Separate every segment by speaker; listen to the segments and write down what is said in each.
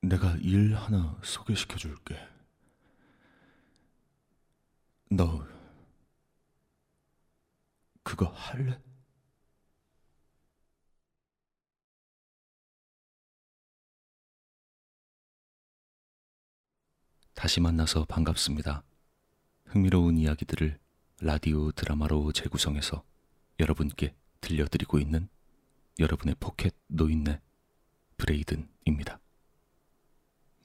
Speaker 1: 내가 일 하나 소개시켜 줄게. 너 그거 할래? 다시 만나서 반갑습니다. 흥미로운 이야기들을 라디오 드라마로 재구성해서 여러분께 들려드리고 있는 여러분의 포켓 노인네 브레이든입니다.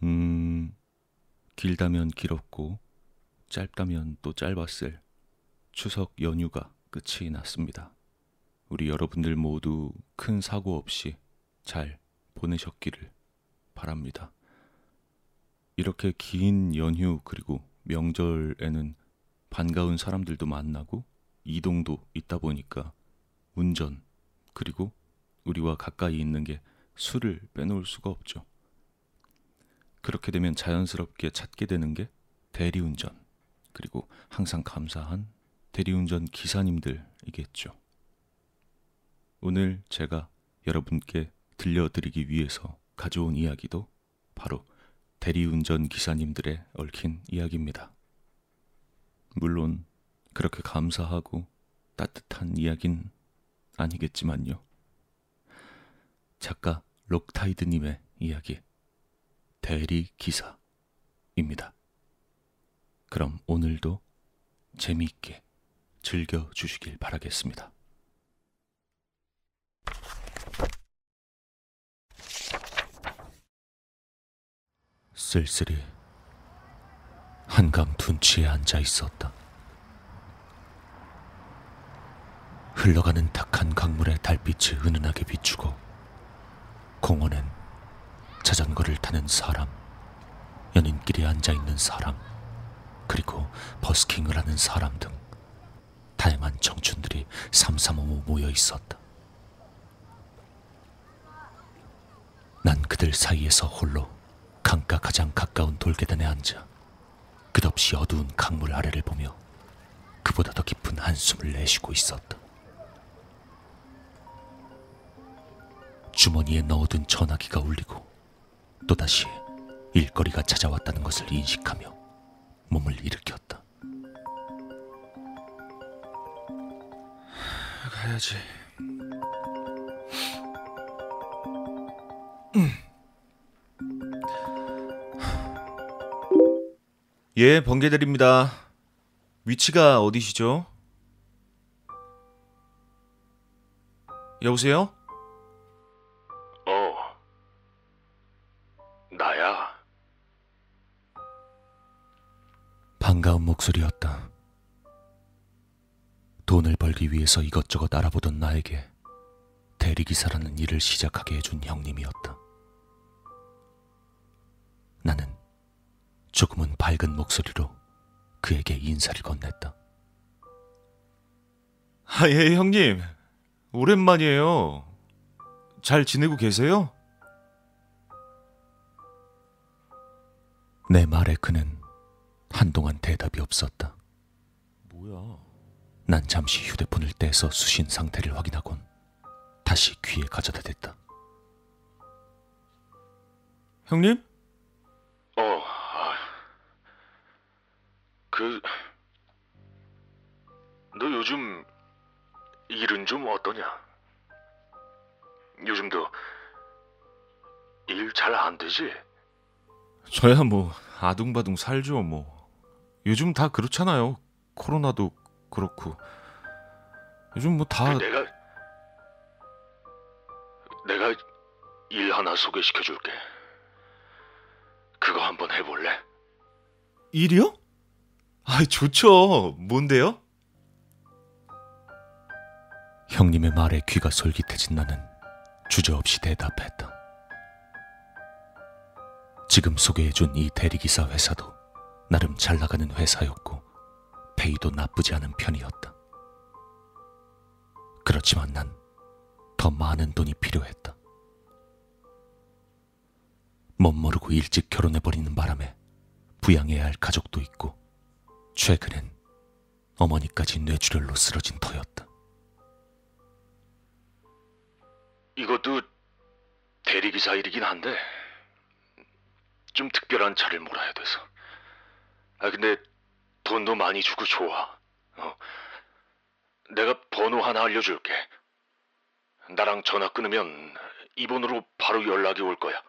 Speaker 1: 음, 길다면 길었고 짧다면 또 짧았을 추석 연휴가 끝이 났습니다. 우리 여러분들 모두 큰 사고 없이 잘 보내셨기를 바랍니다. 이렇게 긴 연휴 그리고 명절에는 반가운 사람들도 만나고 이동도 있다 보니까 운전 그리고 우리와 가까이 있는 게 술을 빼놓을 수가 없죠. 그렇게 되면 자연스럽게 찾게 되는 게 대리운전 그리고 항상 감사한 대리운전 기사님들이겠죠. 오늘 제가 여러분께 들려드리기 위해서 가져온 이야기도 바로 대리운전 기사님들의 얽힌 이야기입니다. 물론 그렇게 감사하고 따뜻한 이야긴 아니겠지만요. 작가 록타이드님의 이야기 대리 기사입니다. 그럼 오늘도 재미있게 즐겨 주시길 바라겠습니다. 쓸쓸히 한강 둔치에 앉아 있었다. 흘러가는 탁한 강물에 달빛이 은은하게 비추고 공원엔 자전거를 타는 사람, 연인끼리 앉아 있는 사람, 그리고 버스킹을 하는 사람 등 다양한 청춘들이 삼삼오오 모여 있었다. 난 그들 사이에서 홀로 강가 가장 가까운 돌계단에 앉아 끝없이 어두운 강물 아래를 보며 그보다 더 깊은 한숨을 내쉬고 있었다. 주머니에 넣어둔 전화기가 울리고 또다시 일거리가 찾아왔다는 것을 인식하며 몸을 일으켰다. 가야지. 예, 번개드립니다. 위치가 어디시죠? 여보세요? 반가운 목소리였다. 돈을 벌기 위해서 이것저것 알아보던 나에게 대리기사라는 일을 시작하게 해준 형님이었다. 나는 조금은 밝은 목소리로 그에게 인사를 건넸다. 아, 예, 형님. 오랜만이에요. 잘 지내고 계세요? 내 말에 그는 한동안 대답이 없었다. 뭐야? 난 잠시 휴대폰을 떼서 수신 상태를 확인하곤 다시 귀에 가져다 댔다. 형님?
Speaker 2: 어, 아, 그, 너 요즘 일은 좀 어떠냐? 요즘도 일 잘 안 되지?
Speaker 1: 저야 뭐 아둥바둥 살죠 뭐. 요즘 다 그렇잖아요. 코로나도 그렇고. 요즘
Speaker 2: 뭐다그 내가 내가 일 하나 소개시켜 줄게. 그거 한번 해볼래?
Speaker 1: 일이요? 아, 좋죠. 뭔데요? 형님의 말에 귀가 솔깃해진 나는 주저없이 대답했다. 지금 소개해준 이 대리기사 회사도 나름 잘 나가는 회사였고 페이도 나쁘지 않은 편이었다. 그렇지만 난 더 많은 돈이 필요했다. 멋모르고 일찍 결혼해버리는 바람에 부양해야 할 가족도 있고 최근엔 어머니까지 뇌출혈로 쓰러진 터였다.
Speaker 2: 이것도 대리기사 일이긴 한데 좀 특별한 차를 몰아야 돼서. 아, 근데 돈도 많이 주고 좋아. 어. 내가 번호 하나 알려줄게. 나랑 전화 끊으면 이 번호로 바로 연락이 올 거야.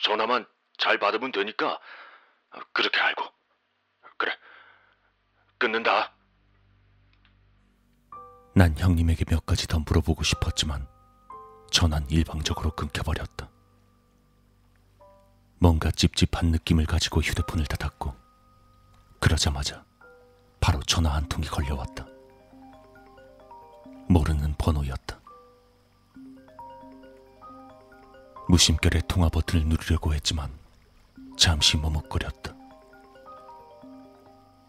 Speaker 2: 전화만 잘 받으면 되니까 그렇게 알고. 그래. 끊는다.
Speaker 1: 난 형님에게 몇 가지 더 물어보고 싶었지만 전화는 일방적으로 끊겨버렸다. 뭔가 찝찝한 느낌을 가지고 휴대폰을 닫았고 그러자마자 바로 전화 한 통이 걸려왔다. 모르는 번호였다. 무심결에 통화 버튼을 누르려고 했지만 잠시 머뭇거렸다.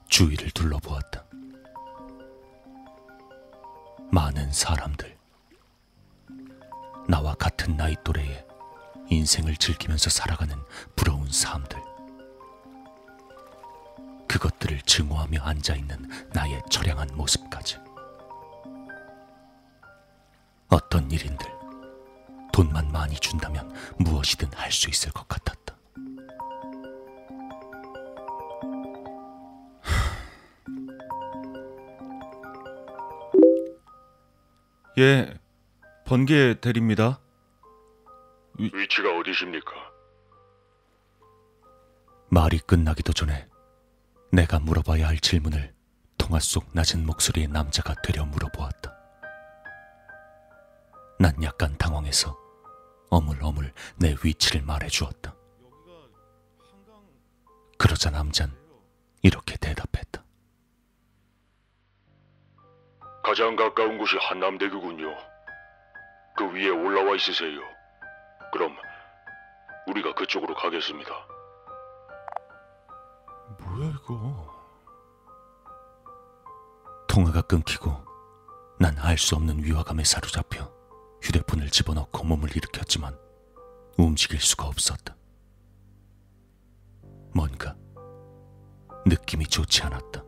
Speaker 1: 주위를 둘러보았다. 많은 사람들. 나와 같은 나이 또래에 인생을 즐기면서 살아가는 부러운 삶들. 그것들을 증오하며 앉아있는 나의 처량한 모습까지. 어떤 일인들, 돈만 많이 준다면 무엇이든 할 수 있을 것 같았다.
Speaker 3: 예, 번개 대리입니다.
Speaker 2: 위치가 어디십니까?
Speaker 1: 말이 끝나기도 전에 내가 물어봐야 할 질문을 통화 속 낮은 목소리의 남자가 되려 물어보았다. 난 약간 당황해서 어물어물 내 위치를 말해주었다. 그러자 남잔 이렇게 대답했다.
Speaker 2: 가장 가까운 곳이 한남대교군요. 그 위에 올라와 있으세요. 그럼 우리가 그쪽으로 가겠습니다.
Speaker 3: 뭐야 이거?
Speaker 1: 통화가 끊기고 난 알 수 없는 위화감에 사로잡혀 휴대폰을 집어넣고 몸을 일으켰지만 움직일 수가 없었다. 뭔가 느낌이 좋지 않았다.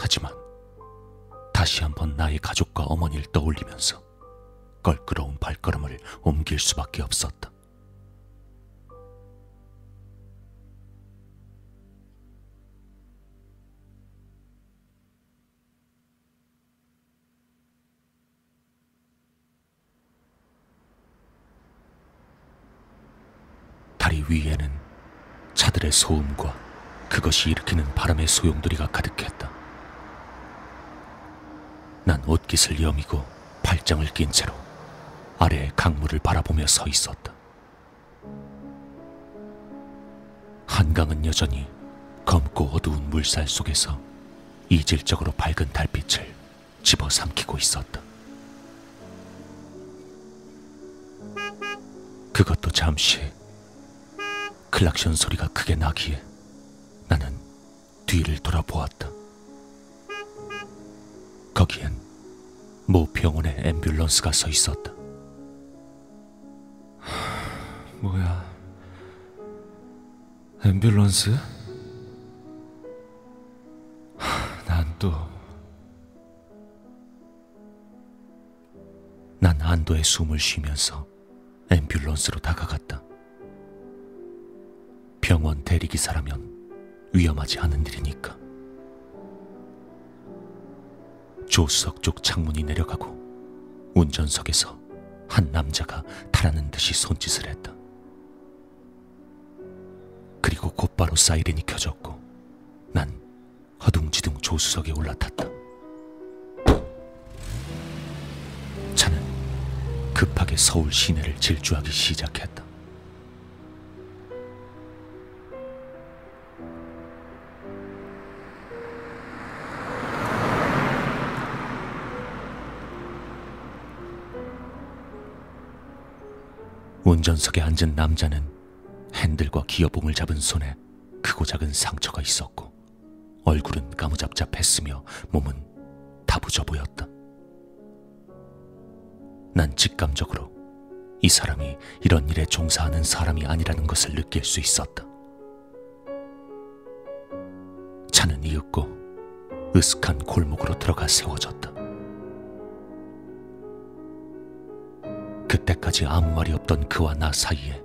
Speaker 1: 하지만 다시 한번 나의 가족과 어머니를 떠올리면서 껄끄러운 발걸음을 옮길 수밖에 없었다. 다리 위에는 차들의 소음과 그것이 일으키는 바람의 소용돌이가 가득했다. 난 옷깃을 여미고 팔짱을 낀 채로 아래의 강물을 바라보며 서 있었다. 한강은 여전히 검고 어두운 물살 속에서 이질적으로 밝은 달빛을 집어삼키고 있었다. 그것도 잠시 클락션 소리가 크게 나기에 나는 뒤를 돌아보았다. 거기엔 모 병원의 앰뷸런스가 서 있었다.
Speaker 3: 뭐야? 앰뷸런스? 난 또
Speaker 1: 난 안도의 숨을 쉬면서 앰뷸런스로 다가갔다. 병원 대리기사라면 위험하지 않은 일이니까. 조수석 쪽 창문이 내려가고 운전석에서 한 남자가 타라는 듯이 손짓을 했다. 그리고 곧바로 사이렌이 켜졌고 난 허둥지둥 조수석에 올라탔다. 차는 급하게 서울 시내를 질주하기 시작했다. 운전석에 앉은 남자는 핸들과 기어봉을 잡은 손에 크고 작은 상처가 있었고 얼굴은 까무잡잡했으며 몸은 다부져 보였다. 난 직감적으로 이 사람이 이런 일에 종사하는 사람이 아니라는 것을 느낄 수 있었다. 차는 이윽고 으슥한 골목으로 들어가 세워졌다. 그때 그때까지 아무 말이 없던 그와 나 사이에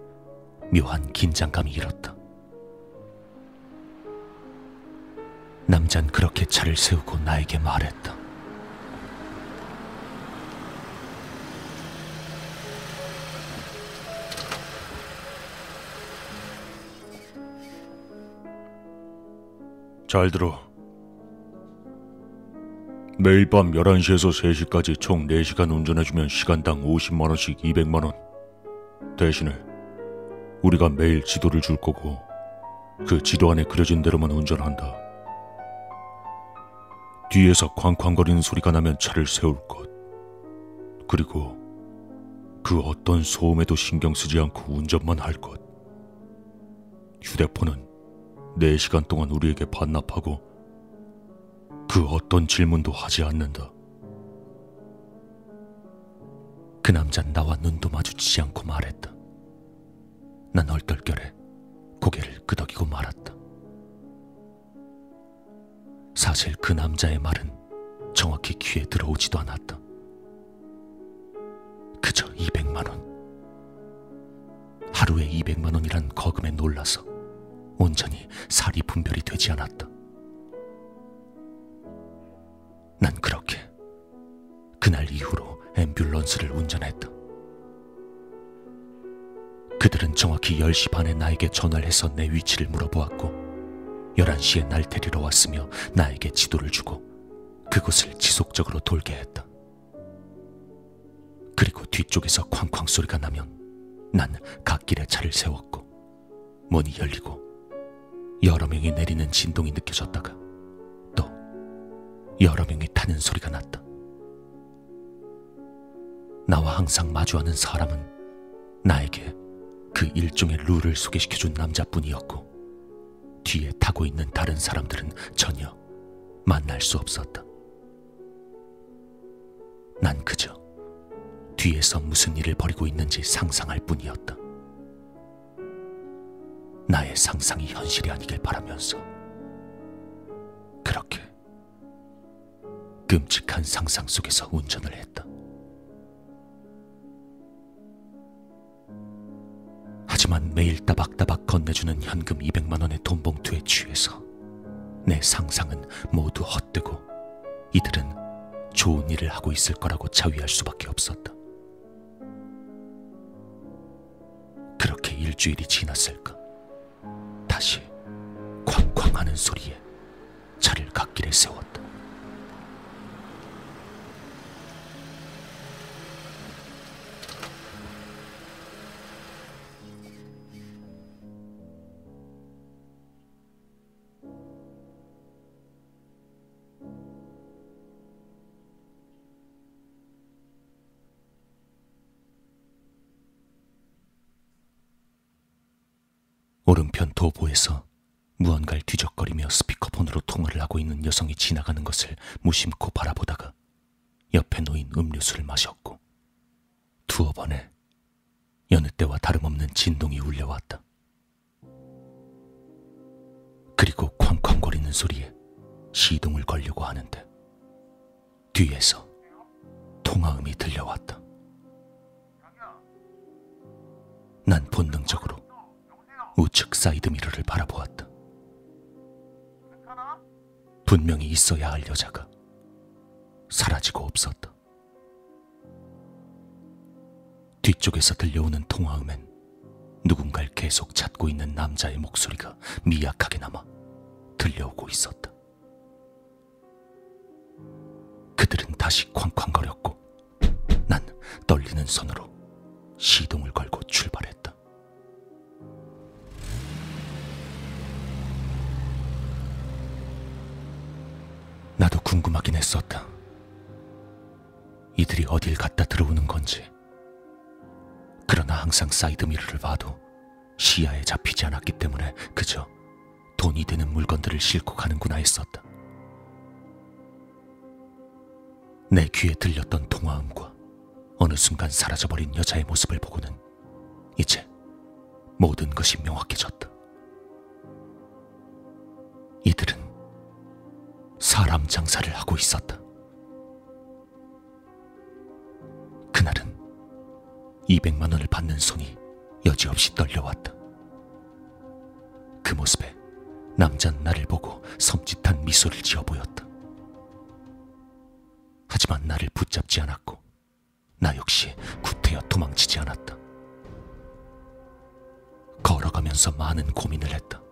Speaker 1: 묘한 긴장감이 일었다. 남잔 그렇게 차를 세우고 나에게 말했다.
Speaker 3: 잘 들어. 매일 밤 11시에서 3시까지 총 4시간 운전해주면 시간당 50만원씩 200만원. 대신에 우리가 매일 지도를 줄 거고 그 지도 안에 그려진 대로만 운전한다. 뒤에서 쾅쾅거리는 소리가 나면 차를 세울 것. 그리고 그 어떤 소음에도 신경 쓰지 않고 운전만 할 것. 휴대폰은 4시간 동안 우리에게 반납하고 그 어떤 질문도 하지 않는다.
Speaker 1: 그 남잔 나와 눈도 마주치지 않고 말했다. 난 얼떨결에 고개를 끄덕이고 말았다. 사실 그 남자의 말은 정확히 귀에 들어오지도 않았다. 그저 200만 원. 하루에 200만 원이란 거금에 놀라서 온전히 살이 분별이 되지 않았다. 난 그렇게 그날 이후로 앰뷸런스를 운전했다. 그들은 정확히 10시 반에 나에게 전화를 해서 내 위치를 물어보았고 11시에 날 데리러 왔으며 나에게 지도를 주고 그곳을 지속적으로 돌게 했다. 그리고 뒤쪽에서 쾅쾅 소리가 나면 난 갓길에 차를 세웠고 문이 열리고 여러 명이 내리는 진동이 느껴졌다가 또 여러 명이 타는 소리가 났다. 나와 항상 마주하는 사람은 나에게 그 일종의 룰을 소개시켜준 남자뿐이었고 뒤에 타고 있는 다른 사람들은 전혀 만날 수 없었다. 난 그저 뒤에서 무슨 일을 벌이고 있는지 상상할 뿐이었다. 나의 상상이 현실이 아니길 바라면서 그렇게 끔찍한 상상 속에서 운전을 했다. 하지만 매일 따박따박 건네주는 현금 200만 원의 돈 봉투에 취해서 내 상상은 모두 헛되고 이들은 좋은 일을 하고 있을 거라고 자위할 수밖에 없었다. 그렇게 일주일이 지났을까? 다시 쾅쾅 하는 소리에 차를 갓길에 세웠다. 오른편 도보에서 무언가를 뒤적거리며 스피커폰으로 통화를 하고 있는 여성이 지나가는 것을 무심코 바라보다가 옆에 놓인 음료수를 마셨고 두어 번에 여느 때와 다름없는 진동이 울려왔다. 그리고 쾅쾅거리는 소리에 시동을 걸려고 하는데 뒤에서 통화음이 들려왔다. 난 본능적으로 우측 사이드 미러를 바라보았다. 분명히 있어야 할 여자가 사라지고 없었다. 뒤쪽에서 들려오는 통화음엔 누군가를 계속 찾고 있는 남자의 목소리가 미약하게나마 들려오고 있었다. 그들은 다시 쾅쾅거렸고 난 떨리는 손으로 시동을 걸고 출발했다. 궁금하긴 했었다. 이들이 어딜 갔다 들어오는 건지. 그러나 항상 사이드 미러를 봐도 시야에 잡히지 않았기 때문에 그저 돈이 되는 물건들을 싣고 가는구나 했었다. 내 귀에 들렸던 통화음과 어느 순간 사라져버린 여자의 모습을 보고는 이제 모든 것이 명확해졌다. 이들은 사람 장사를 하고 있었다. 그날은 200만 원을 받는 손이 여지없이 떨려왔다. 그 모습에 남자는 나를 보고 섬찟한 미소를 지어 보였다. 하지만 나를 붙잡지 않았고 나 역시 구태여 도망치지 않았다. 걸어가면서 많은 고민을 했다.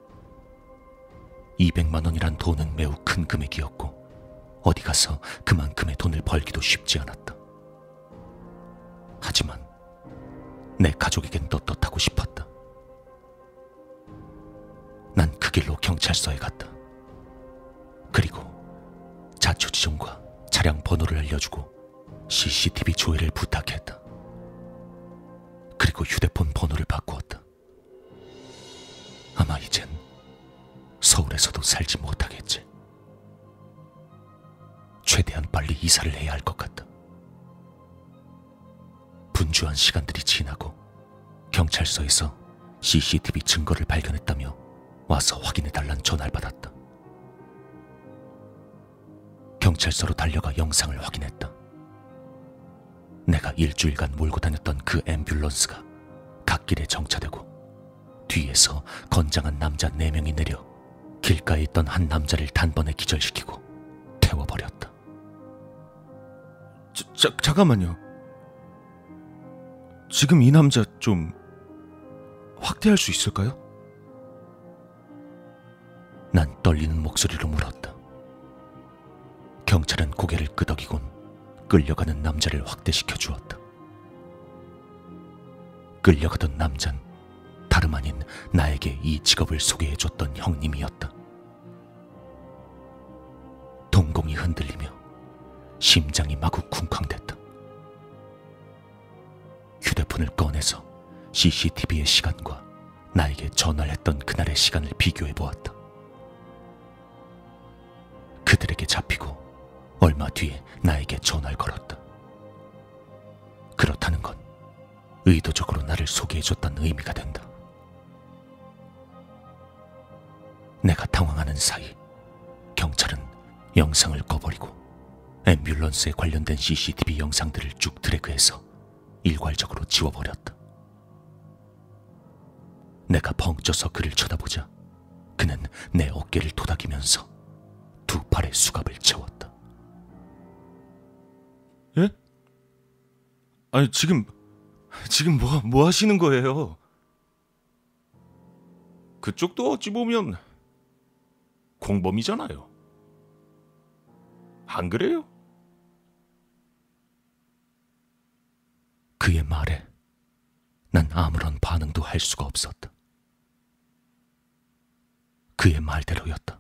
Speaker 1: 200만 원이란 돈은 매우 큰 금액이었고 어디 가서 그만큼의 돈을 벌기도 쉽지 않았다. 하지만 내 가족에겐 떳떳하고 싶었다. 난 그 길로 경찰서에 갔다. 그리고 자초지종과 차량 번호를 알려주고 CCTV 조회를 부탁했다. 그리고 휴대폰 번호를 바꾸었다. 아마 이젠 서울에서도 살지 못하겠지. 최대한 빨리 이사를 해야 할 것 같다. 분주한 시간들이 지나고 경찰서에서 CCTV 증거를 발견했다며 와서 확인해달란 전화를 받았다. 경찰서로 달려가 영상을 확인했다. 내가 일주일간 몰고 다녔던 그 앰뷸런스가 갓길에 정차되고 뒤에서 건장한 남자 네명이 내려 길가에 있던 한 남자를 단번에 기절시키고 태워버렸다.
Speaker 4: 자, 자, 잠깐만요. 지금 이 남자 좀 확대할 수 있을까요?
Speaker 1: 난 떨리는 목소리로 물었다. 경찰은 고개를 끄덕이곤 끌려가는 남자를 확대시켜 주었다. 끌려가던 남잔 다름 아닌 나에게 이 직업을 소개해 줬던 형님이었다. 동공이 흔들리며 심장이 마구 쿵쾅댔다. 휴대폰을 꺼내서 CCTV의 시간과 나에게 전화를 했던 그날의 시간을 비교해 보았다. 그들에게 잡히고 얼마 뒤에 나에게 전화를 걸었다. 그렇다는 건 의도적으로 나를 소개해줬다는 의미가 된다. 내가 당황하는 사이 경찰은 영상을 꺼버리고 앰뷸런스에 관련된 CCTV 영상들을 쭉 드래그해서 일괄적으로 지워버렸다. 내가 벙쪄서 그를 쳐다보자 그는 내 어깨를 토닥이면서 두 팔에 수갑을 채웠다.
Speaker 4: 예? 아니 지금 지금 뭐, 뭐 하시는 거예요? 그쪽도 어찌 보면 공범이잖아요. 안 그래요?
Speaker 1: 그의 말에 난 아무런 반응도 할 수가 없었다. 그의 말대로였다.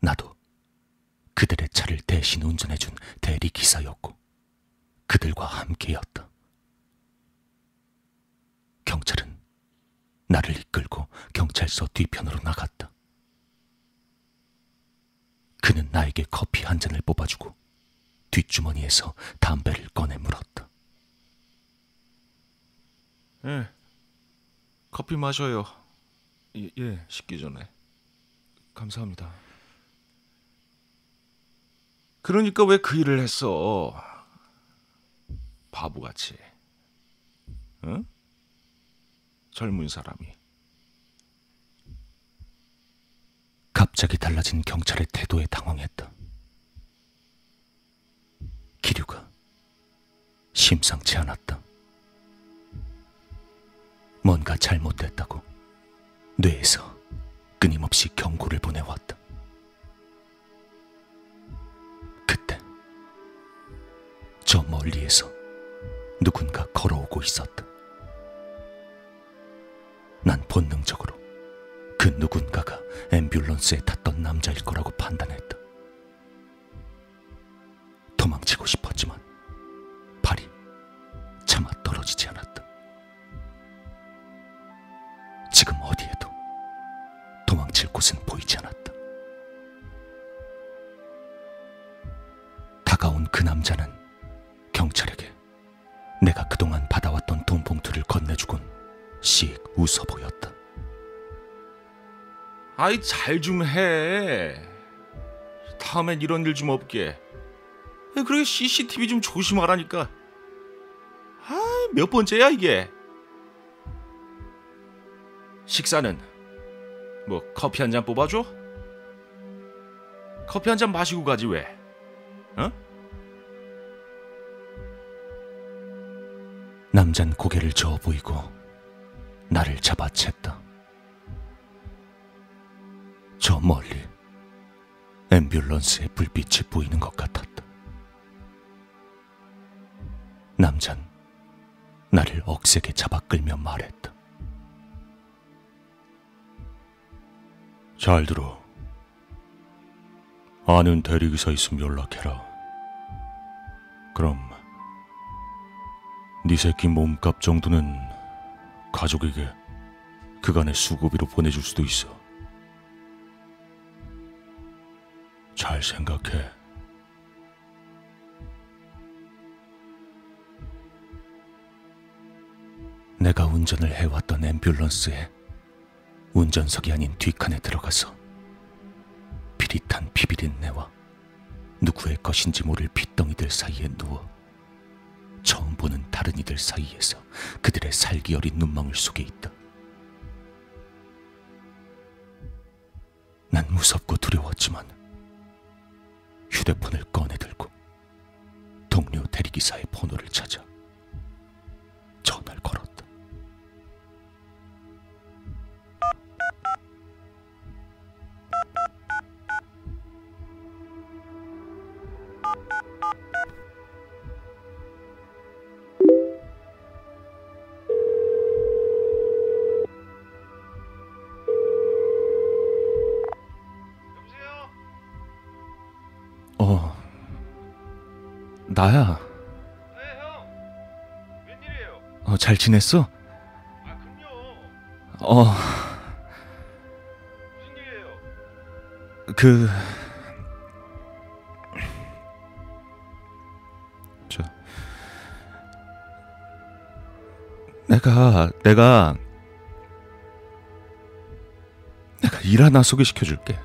Speaker 1: 나도 그들의 차를 대신 운전해준 대리 기사였고 그들과 함께였다. 경찰은 나를 이끌고 경찰서 뒤편으로 나갔다. 그는 나에게 커피 한 잔을 뽑아주고 뒷주머니에서 담배를 꺼내 물었다.
Speaker 4: 예. 커피 마셔요. 예, 예, 식기 전에. 감사합니다. 그러니까 왜 그 일을 했어? 바보같이. 응? 젊은 사람이.
Speaker 1: 갑자기 달라진 경찰의 태도에 당황했다. 기류가 심상치 않았다. 뭔가 잘못됐다고 뇌에서 끊임없이 경고를 보내왔다. 그때 저 멀리에서 누군가 걸어오고 있었다. 난 본능적으로 그 누군가가 앰뷸런스에 탔던 남자일 거라고 판단했다. 도망치고 싶었지만 발이 차마 떨어지지 않았다. 지금 어디에도 도망칠 곳은 보이지 않았다. 다가온 그 남자는 경찰에게 내가 그동안 받아왔던 돈 봉투를 건네주곤 씩 웃어 보였다.
Speaker 4: 아이 잘 좀 해. 다음엔 이런 일 좀 없게. 그래 CCTV 좀 조심하라니까. 아 몇 번째야 이게? 식사는 뭐 커피 한 잔 뽑아줘? 커피 한 잔 마시고 가지 왜? 어?
Speaker 1: 남잔 고개를 저어 보이고 나를 잡아챘다. 저 멀리 앰뷸런스의 불빛이 보이는 것 같았다. 남잔 나를 억세게 잡아 끌며 말했다.
Speaker 3: 잘 들어. 아는 대리기사 있으면 연락해라. 그럼 네 새끼 몸값 정도는 가족에게 그간의 수고비로 보내줄 수도 있어. 잘 생각해.
Speaker 1: 내가 운전을 해왔던 앰뷸런스에 운전석이 아닌 뒷칸에 들어가서 비릿한 피비린내와 누구의 것인지 모를 핏덩이들 사이에 누워 처음 보는 다른 이들 사이에서 그들의 살기 어린 눈망울 속에 있다. 난 무섭고 두려웠지만 휴대폰을 꺼내들고 동료 대리기사의 번호를 찾아 전화를 걸었다. 나야.
Speaker 2: 네, 형. 웬일이에요?
Speaker 1: 어, 잘 지냈어?
Speaker 2: 아, 그럼요.
Speaker 1: 어,
Speaker 2: 무슨 일이에요?
Speaker 1: 그, 저, 내가, 내가, 내가 일 하나 소개시켜 줄게.